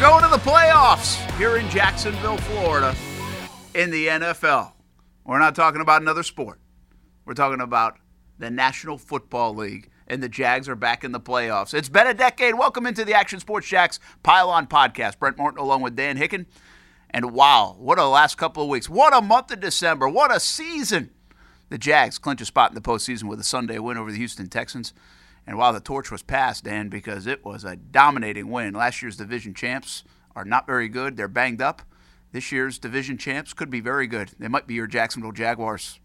We're going to the playoffs here in Jacksonville, Florida, in the NFL. We're not talking about another sport. We're talking about the National Football League, and the Jags are back in the playoffs. It's been a decade. Welcome into the Action Sports Jax Pile On Podcast. Brent Morton along with Dan Hicken. And wow, what a last couple of weeks. What a month of December. What a season. The Jags clinch a spot in the postseason with a Sunday win over the Houston Texans. And while the torch was passed, Dan, because it was a dominating win. Last year's division champs are not very good. They're banged up. This year's division champs could be very good. They might be your Jacksonville Jaguars.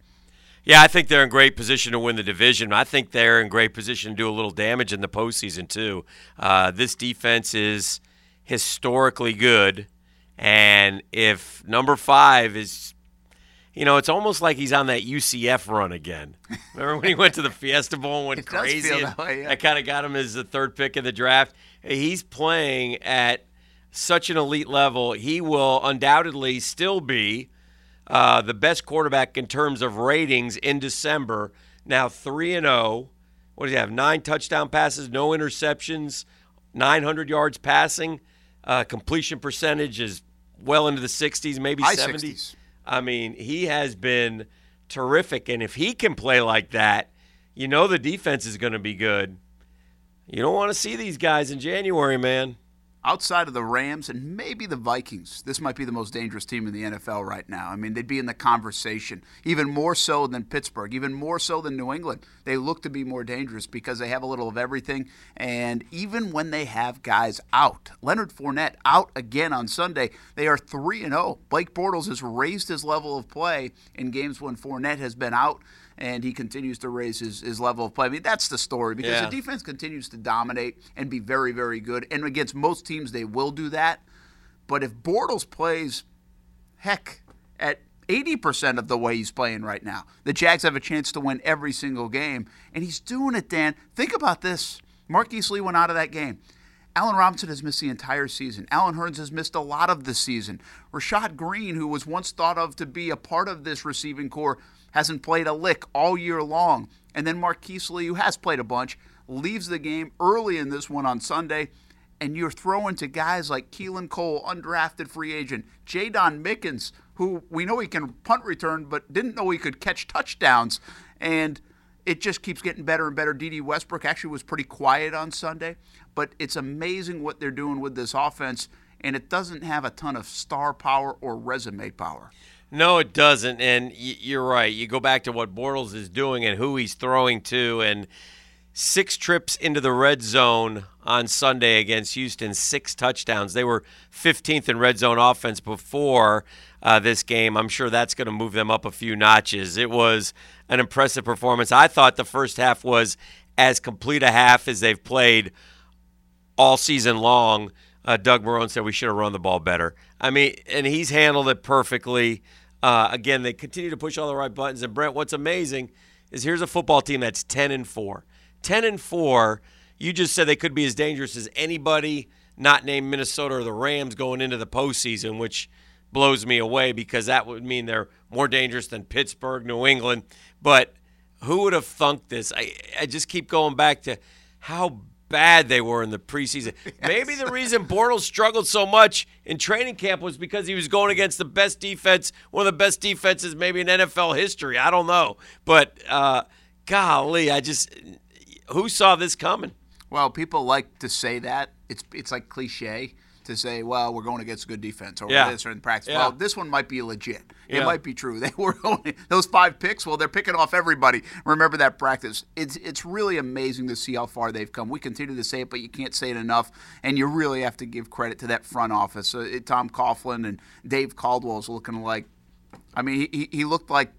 Yeah, I think they're in great position to win the division. I think they're in great position to do a little damage in the postseason, too. Uh, this defense is historically good. And if number five is you know, it's almost like he's on that UCF run again. Remember when he went to the Fiesta Bowl and went It crazy? that yeah. That kind of got him as the third pick in the draft. He's playing at such an elite level. He will undoubtedly still be uh, the best quarterback in terms of ratings in December. Now three and zero. What does he have? Nine touchdown passes, no interceptions, 900 yards passing. Uh, completion percentage is well into the 60s, maybe High 70s. 60s. I mean, he has been terrific. And if he can play like that, you know the defense is going to be good. You don't want to see these guys in January, man. Outside of the Rams and maybe the Vikings, this might be the most dangerous team in the NFL right now. I mean, they'd be in the conversation, even more so than Pittsburgh, even more so than New England. They look to be more dangerous because they have a little of everything. And even when they have guys out, Leonard Fournette out again on Sunday, they are 3 and 0. Blake Bortles has raised his level of play in games when Fournette has been out. And he continues to raise his, his level of play. I mean, that's the story because Yeah. the defense continues to dominate and be very, very good. And against most teams, they will do that. But if Bortles plays, heck, at 80% of the way he's playing right now, the Jags have a chance to win every single game. And he's doing it, Dan. Think about this. Marquise Lee went out of that game. Allen Robinson has missed the entire season. Allen Hurns has missed a lot of the season. Rashad Greene, who was once thought of to be a part of this receiving core, hasn't played a lick all year long. And then Marquise Lee, who has played a bunch, leaves the game early in this one on Sunday. And you're throwing to guys like Keelan Cole, undrafted free agent, Jaydon Mickens, who we know he can punt return, but didn't know he could catch touchdowns. And it just keeps getting better and better. Dede Westbrook actually was pretty quiet on Sunday, but it's amazing what they're doing with this offense, and it doesn't have a ton of star power or resume power. No, it doesn't. And you're right. You go back to what Bortles is doing and who he's throwing to, and six trips into the red zone on Sunday against Houston, six touchdowns. They were 15th in red zone offense before uh, this game. I'm sure that's going to move them up a few notches. It was an impressive performance. I thought the first half was as complete a half as they've played all season long. Uh, Doug Marrone said we should have run the ball better. I mean, and he's handled it perfectly. Uh, again, they continue to push all the right buttons. And Brent, what's amazing is here's a football team that's 10 and four. 10 and four. You just said they could be as dangerous as anybody not named Minnesota or the Rams going into the postseason, which blows me away because that would mean they're more dangerous than Pittsburgh, New England. But who would have thunk this? I, I just keep going back to how bad they were in the preseason. Maybe the reason Bortles struggled so much in training camp was because he was going against the best defense, one of the best defenses maybe in NFL history. I don't know. But uh, golly, I just who saw this coming? Well, people like to say that. It's it's like cliche to say, well, we're going against a good defense or Yeah. this or in practice. Yeah. Well, this one might be legit. It Yeah. might be true. They were only those five picks. Well, they're picking off everybody. Remember that practice. It's it's really amazing to see how far they've come. We continue to say it, but you can't say it enough. And you really have to give credit to that front office. Uh, Tom Coughlin and Dave Caldwell is looking like. I mean, he, he looked like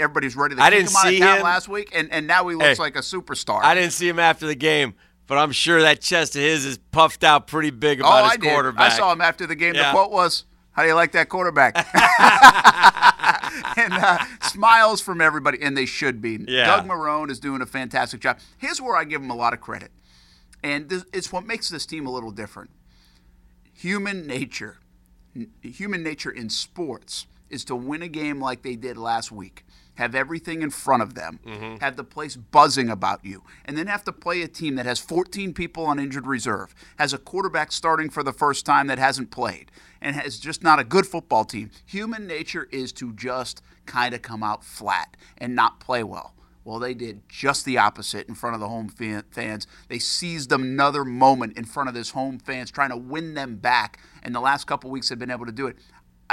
everybody's ready to I didn't him out see him. last week, and, and now he looks Hey, like a superstar. I didn't see him after the game, but I'm sure that chest of his is puffed out pretty big about oh, his I did. quarterback. I saw him after the game. Yeah. The quote was, "How do you like that quarterback?" and uh, smiles from everybody, and they should be. Yeah. Doug Marrone is doing a fantastic job. Here's where I give him a lot of credit, and this, it's what makes this team a little different. Human nature, N- human nature in sports is to win a game like they did last week. Have everything in front of them, Mm-hmm. have the place buzzing about you, and then have to play a team that has 14 people on injured reserve, has a quarterback starting for the first time that hasn't played, and has just not a good football team. Human nature is to just kind of come out flat and not play well. Well, they did just the opposite in front of the home fan- fans. They seized another moment in front of this home fans, trying to win them back. And the last couple weeks have been able to do it.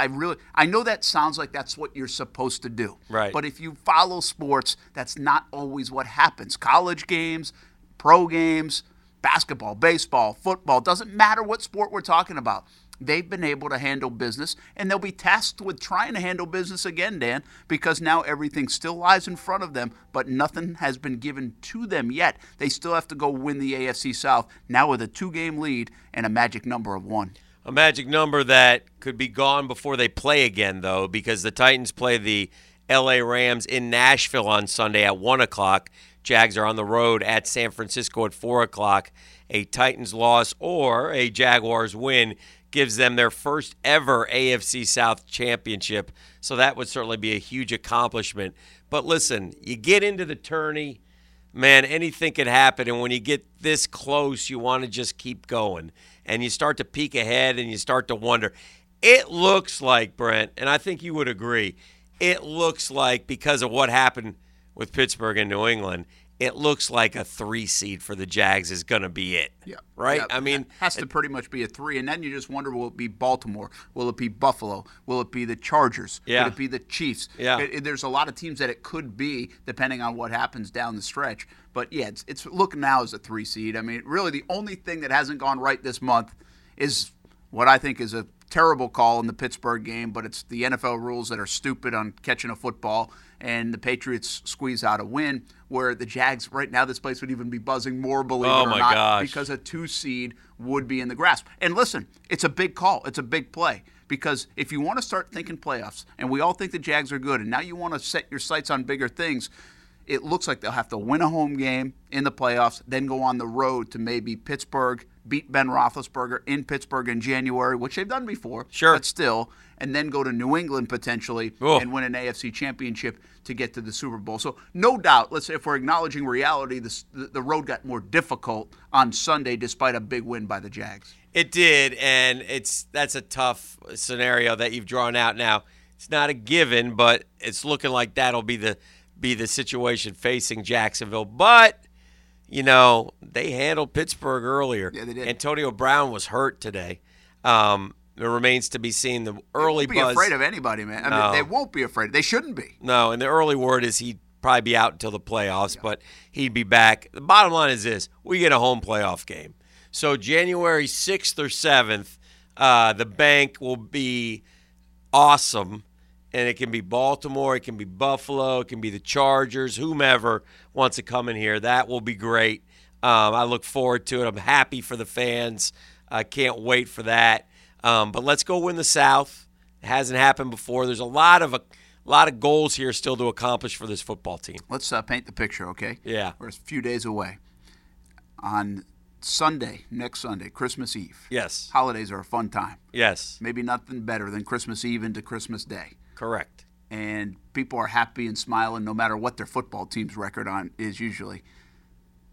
I really, I know that sounds like that's what you're supposed to do. Right. But if you follow sports, that's not always what happens. College games, pro games, basketball, baseball, football, doesn't matter what sport we're talking about. They've been able to handle business, and they'll be tasked with trying to handle business again, Dan, because now everything still lies in front of them, but nothing has been given to them yet. They still have to go win the AFC South, now with a two game lead and a magic number of one. A magic number that could be gone before they play again, though, because the Titans play the LA Rams in Nashville on Sunday at 1 o'clock. Jags are on the road at San Francisco at 4 o'clock. A Titans loss or a Jaguars win gives them their first ever AFC South championship. So that would certainly be a huge accomplishment. But listen, you get into the tourney man, anything could happen. And when you get this close, you want to just keep going. And you start to peek ahead and you start to wonder. It looks like, Brent, and I think you would agree, it looks like because of what happened with Pittsburgh and New England, it looks like a three seed for the Jags is going to be it. Yeah. Right? Yeah, I mean, has to pretty much be a three, and then you just wonder: Will it be Baltimore? Will it be Buffalo? Will it be the Chargers? Yeah. Could it be the Chiefs? Yeah. It- it- there's a lot of teams that it could be, depending on what happens down the stretch. But yeah, it's, it's looking now as a three seed. I mean, really, the only thing that hasn't gone right this month is what I think is a terrible call in the Pittsburgh game, but it's the NFL rules that are stupid on catching a football, and the Patriots squeeze out a win. Where the Jags, right now, this place would even be buzzing more, believe Oh, it or not, gosh. because a two seed would be in the grasp. And listen, it's a big call, it's a big play. Because if you want to start thinking playoffs, and we all think the Jags are good, and now you want to set your sights on bigger things, it looks like they'll have to win a home game in the playoffs, then go on the road to maybe Pittsburgh, beat Ben Roethlisberger in Pittsburgh in January, which they've done before, Sure. but still, and then go to New England potentially Oh. and win an AFC championship to get to the Super Bowl. So no doubt, let's say if we're acknowledging reality, this, the, the road got more difficult on Sunday despite a big win by the Jags. It did, and it's that's a tough scenario that you've drawn out. Now, it's not a given, but it's looking like that'll be the be the situation facing Jacksonville. But you know, they handled Pittsburgh earlier. Yeah, they did. Antonio Brown was hurt today. Um, it remains to be seen. The early they won't Be buzz. afraid of anybody, man. I No. mean, they won't be afraid. They shouldn't be. No, and the early word is he'd probably be out until the playoffs, but he'd be back. The bottom line is this we get a home playoff game. So January 6th or 7th, uh, the bank will be awesome. And it can be Baltimore, it can be Buffalo, it can be the Chargers, whomever wants to come in here. That will be great. Um, I look forward to it. I'm happy for the fans. I can't wait for that. Um, but let's go win the South. It hasn't happened before. There's a lot of a lot of goals here still to accomplish for this football team. Let's uh, paint the picture, okay? Yeah. We're a few days away. On Sunday, next Sunday, Christmas Eve. Yes. Holidays are a fun time. Yes. Maybe nothing better than Christmas Eve into Christmas Day. Correct. And people are happy and smiling no matter what their football team's record on is usually.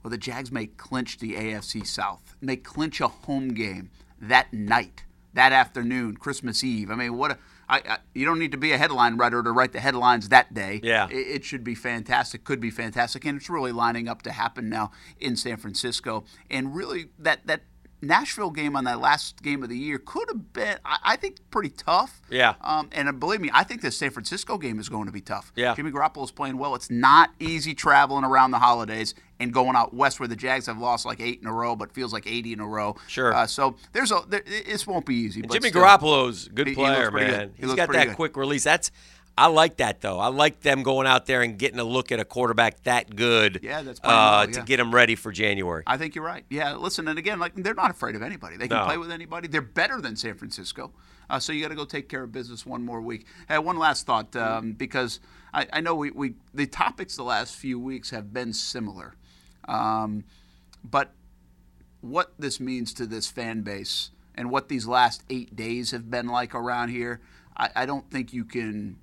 Well, the Jags may clinch the AFC South, may clinch a home game that night, that afternoon, Christmas Eve. I mean, what a. I, I, you don't need to be a headline writer to write the headlines that day. Yeah. It, it should be fantastic, could be fantastic, and it's really lining up to happen now in San Francisco. And really, that that Nashville game on that last game of the year could have been, I, I think, pretty tough. Yeah. Um, and uh, believe me, I think the San Francisco game is going to be tough. Yeah. Jimmy Garoppolo's playing well. It's not easy traveling around the holidays and going out west where the Jags have lost like eight in a row, but feels like 80 in a row. Sure. Uh, so there's a there, this won't be easy. Jimmy still. Garoppolo's good He- he looks player, good. man. He He's looks got that good. quick release. That's I like that though. I like them going out there and getting a look at a quarterback that good. Yeah, that's uh, well, to get them ready for January. I think you're right. Yeah, listen, and again, like they're not afraid of anybody. They can No. play with anybody. They're better than San Francisco. Uh, so you got to go take care of business one more week. Hey, one last thought, um, because I, I know we, we the topics the last few weeks have been similar, um, but what this means to this fan base and what these last eight days have been like around here. I, I don't think you can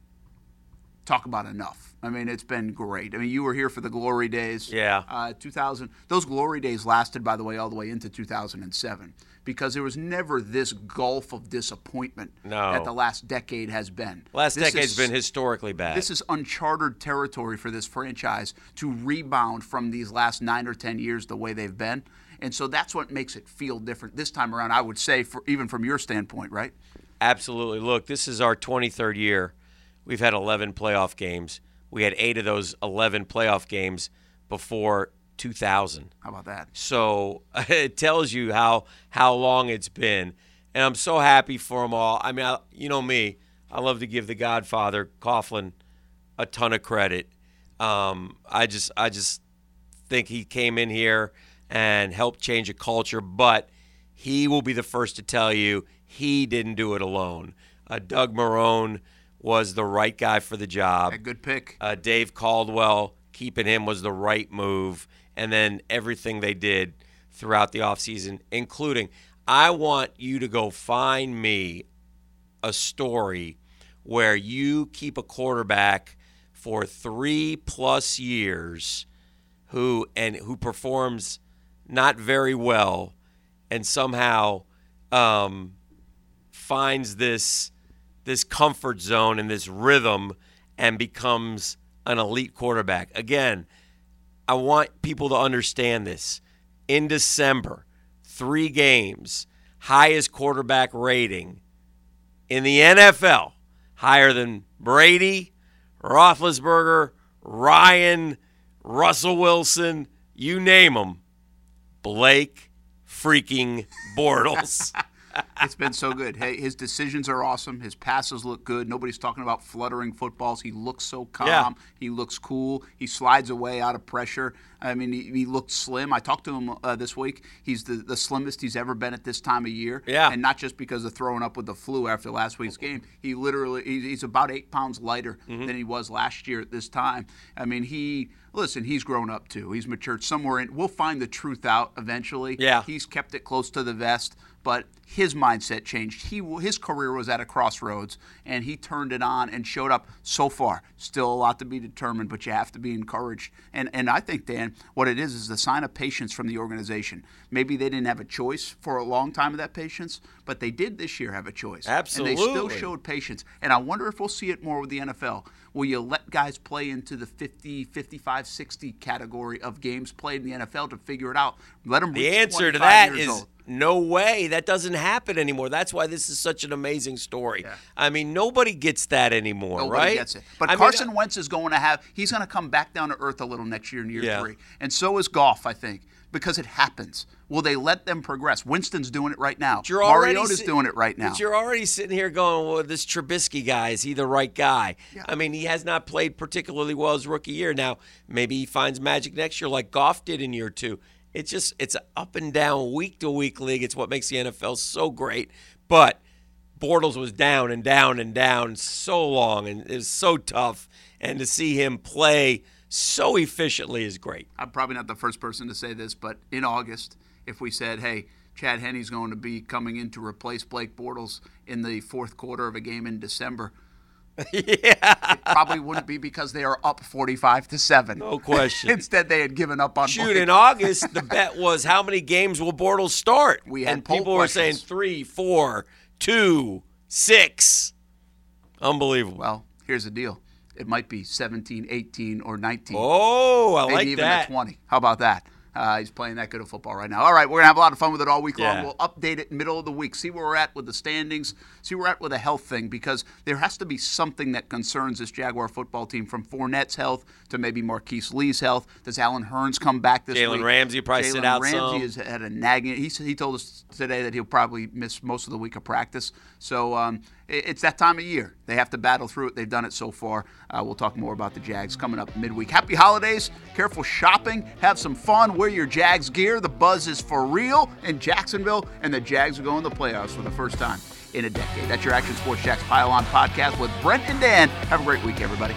talk about enough. I mean, it's been great. I mean, you were here for the glory days. Yeah. Uh, 2000. Those glory days lasted, by the way, all the way into 2007 because there was never this gulf of disappointment No. that the last decade has been. Last This decade's is- been historically bad. This is uncharted territory for this franchise to rebound from these last nine or ten years the way they've been. And so that's what makes it feel different this time around, I would say, for, even from your standpoint, right? Absolutely. Look, this is our 23rd year. We've had 11 playoff games. We had eight of those 11 playoff games before 2000. How about that? So it tells you how how long it's been, and I'm so happy for them all. I mean, I, you know me, I love to give the Godfather Coughlin a ton of credit. Um, I just I just think he came in here and helped change a culture, but he will be the first to tell you he didn't do it alone. Uh, Doug Marrone was the right guy for the job. A good pick. Uh, Dave Caldwell, keeping him was the right move. And then everything they did throughout the offseason, including I want you to go find me a story where you keep a quarterback for three plus years who and who performs not very well and somehow um, finds this this comfort zone and this rhythm and becomes an elite quarterback. Again, I want people to understand this. In December, three games, highest quarterback rating in the NFL, higher than Brady, Roethlisberger, Ryan, Russell Wilson, you name them. Blake freaking Bortles. it's been so good. Hey, his decisions are awesome. His passes look good. Nobody's talking about fluttering footballs. He looks so calm. Yeah. He looks cool. He slides away out of pressure. I mean, he, he looks slim. I talked to him uh, this week. He's the, the slimmest he's ever been at this time of year. Yeah. And not just because of throwing up with the flu after last week's game. He literally, he's, he's about eight pounds lighter Mm-hmm. than he was last year at this time. I mean, he, listen, he's grown up too. He's matured somewhere in, we'll find the truth out eventually. Yeah. He's kept it close to the vest, but his mindset changed. He his career was at a crossroads, and he turned it on and showed up. So far, still a lot to be determined, but you have to be encouraged. And and I think Dan, what it is is a sign of patience from the organization. Maybe they didn't have a choice for a long time of that patience, but they did this year have a choice. Absolutely. And they still showed patience. And I wonder if we'll see it more with the NFL. Will you let guys play into the 50, 55, 60 category of games played in the NFL to figure it out? Let them The answer to 25 that old. No way. That doesn't happen anymore. That's why this is such an amazing story. Yeah. I mean, nobody gets that anymore, Nobody right? gets it. But I mean, Carson Wentz is going to have, he's going to come back down to earth a little next year in year Yeah. three. And so is Goff, I think, because it happens. Will they let them progress? Winston's doing it right now. You're already Mariota's sit- doing it right now. But you're already sitting here going, well, this Trubisky guy, is he the right guy? Yeah. I mean, he has not played particularly well his rookie year. Now, maybe he finds magic next year like Goff did in year two. It's just, it's an up and down, week to week league. It's what makes the NFL so great. But Bortles was down and down and down so long, and it was so tough. And to see him play so efficiently is great. I'm probably not the first person to say this, but in August, if we said, hey, Chad Henne's going to be coming in to replace Blake Bortles in the fourth quarter of a game in December, yeah. probably wouldn't be because they are up 45 to 7. No question. Instead, they had given up on Shoot, in August, the bet was how many games will Bortles start? We had and people were saying three, four, two, six. Unbelievable. Well, here's the deal. It might be 17, 18, or 19. oh, I maybe like even that. at 20. How about that? Uh, he's playing that good of football right now. All right, we're gonna have a lot of fun with it all week long. We'll update it middle of the week, see where we're at with the standings, see where we're at with the health thing, because there has to be something that concerns this Jaguar football team, from Fournette's health to maybe Marquise Lee's health. Does Allen Hurns come back this Jalen week? Ramsey probably Jalen sit out Ramsey some. has had a nagging. He said he told us today that he'll probably miss most of the week of practice. So um, it- it's that time of year. They have to battle through it. They've done it so far. Uh, we'll talk more about the Jags coming up midweek. Happy holidays. Careful shopping. Have some fun. Wear your Jags gear. The buzz is for real in Jacksonville, and the Jags are going to the playoffs for the first time in a decade. That's your Action Sports Jax Pile On podcast with Brent and Dan. Have a great week, everybody.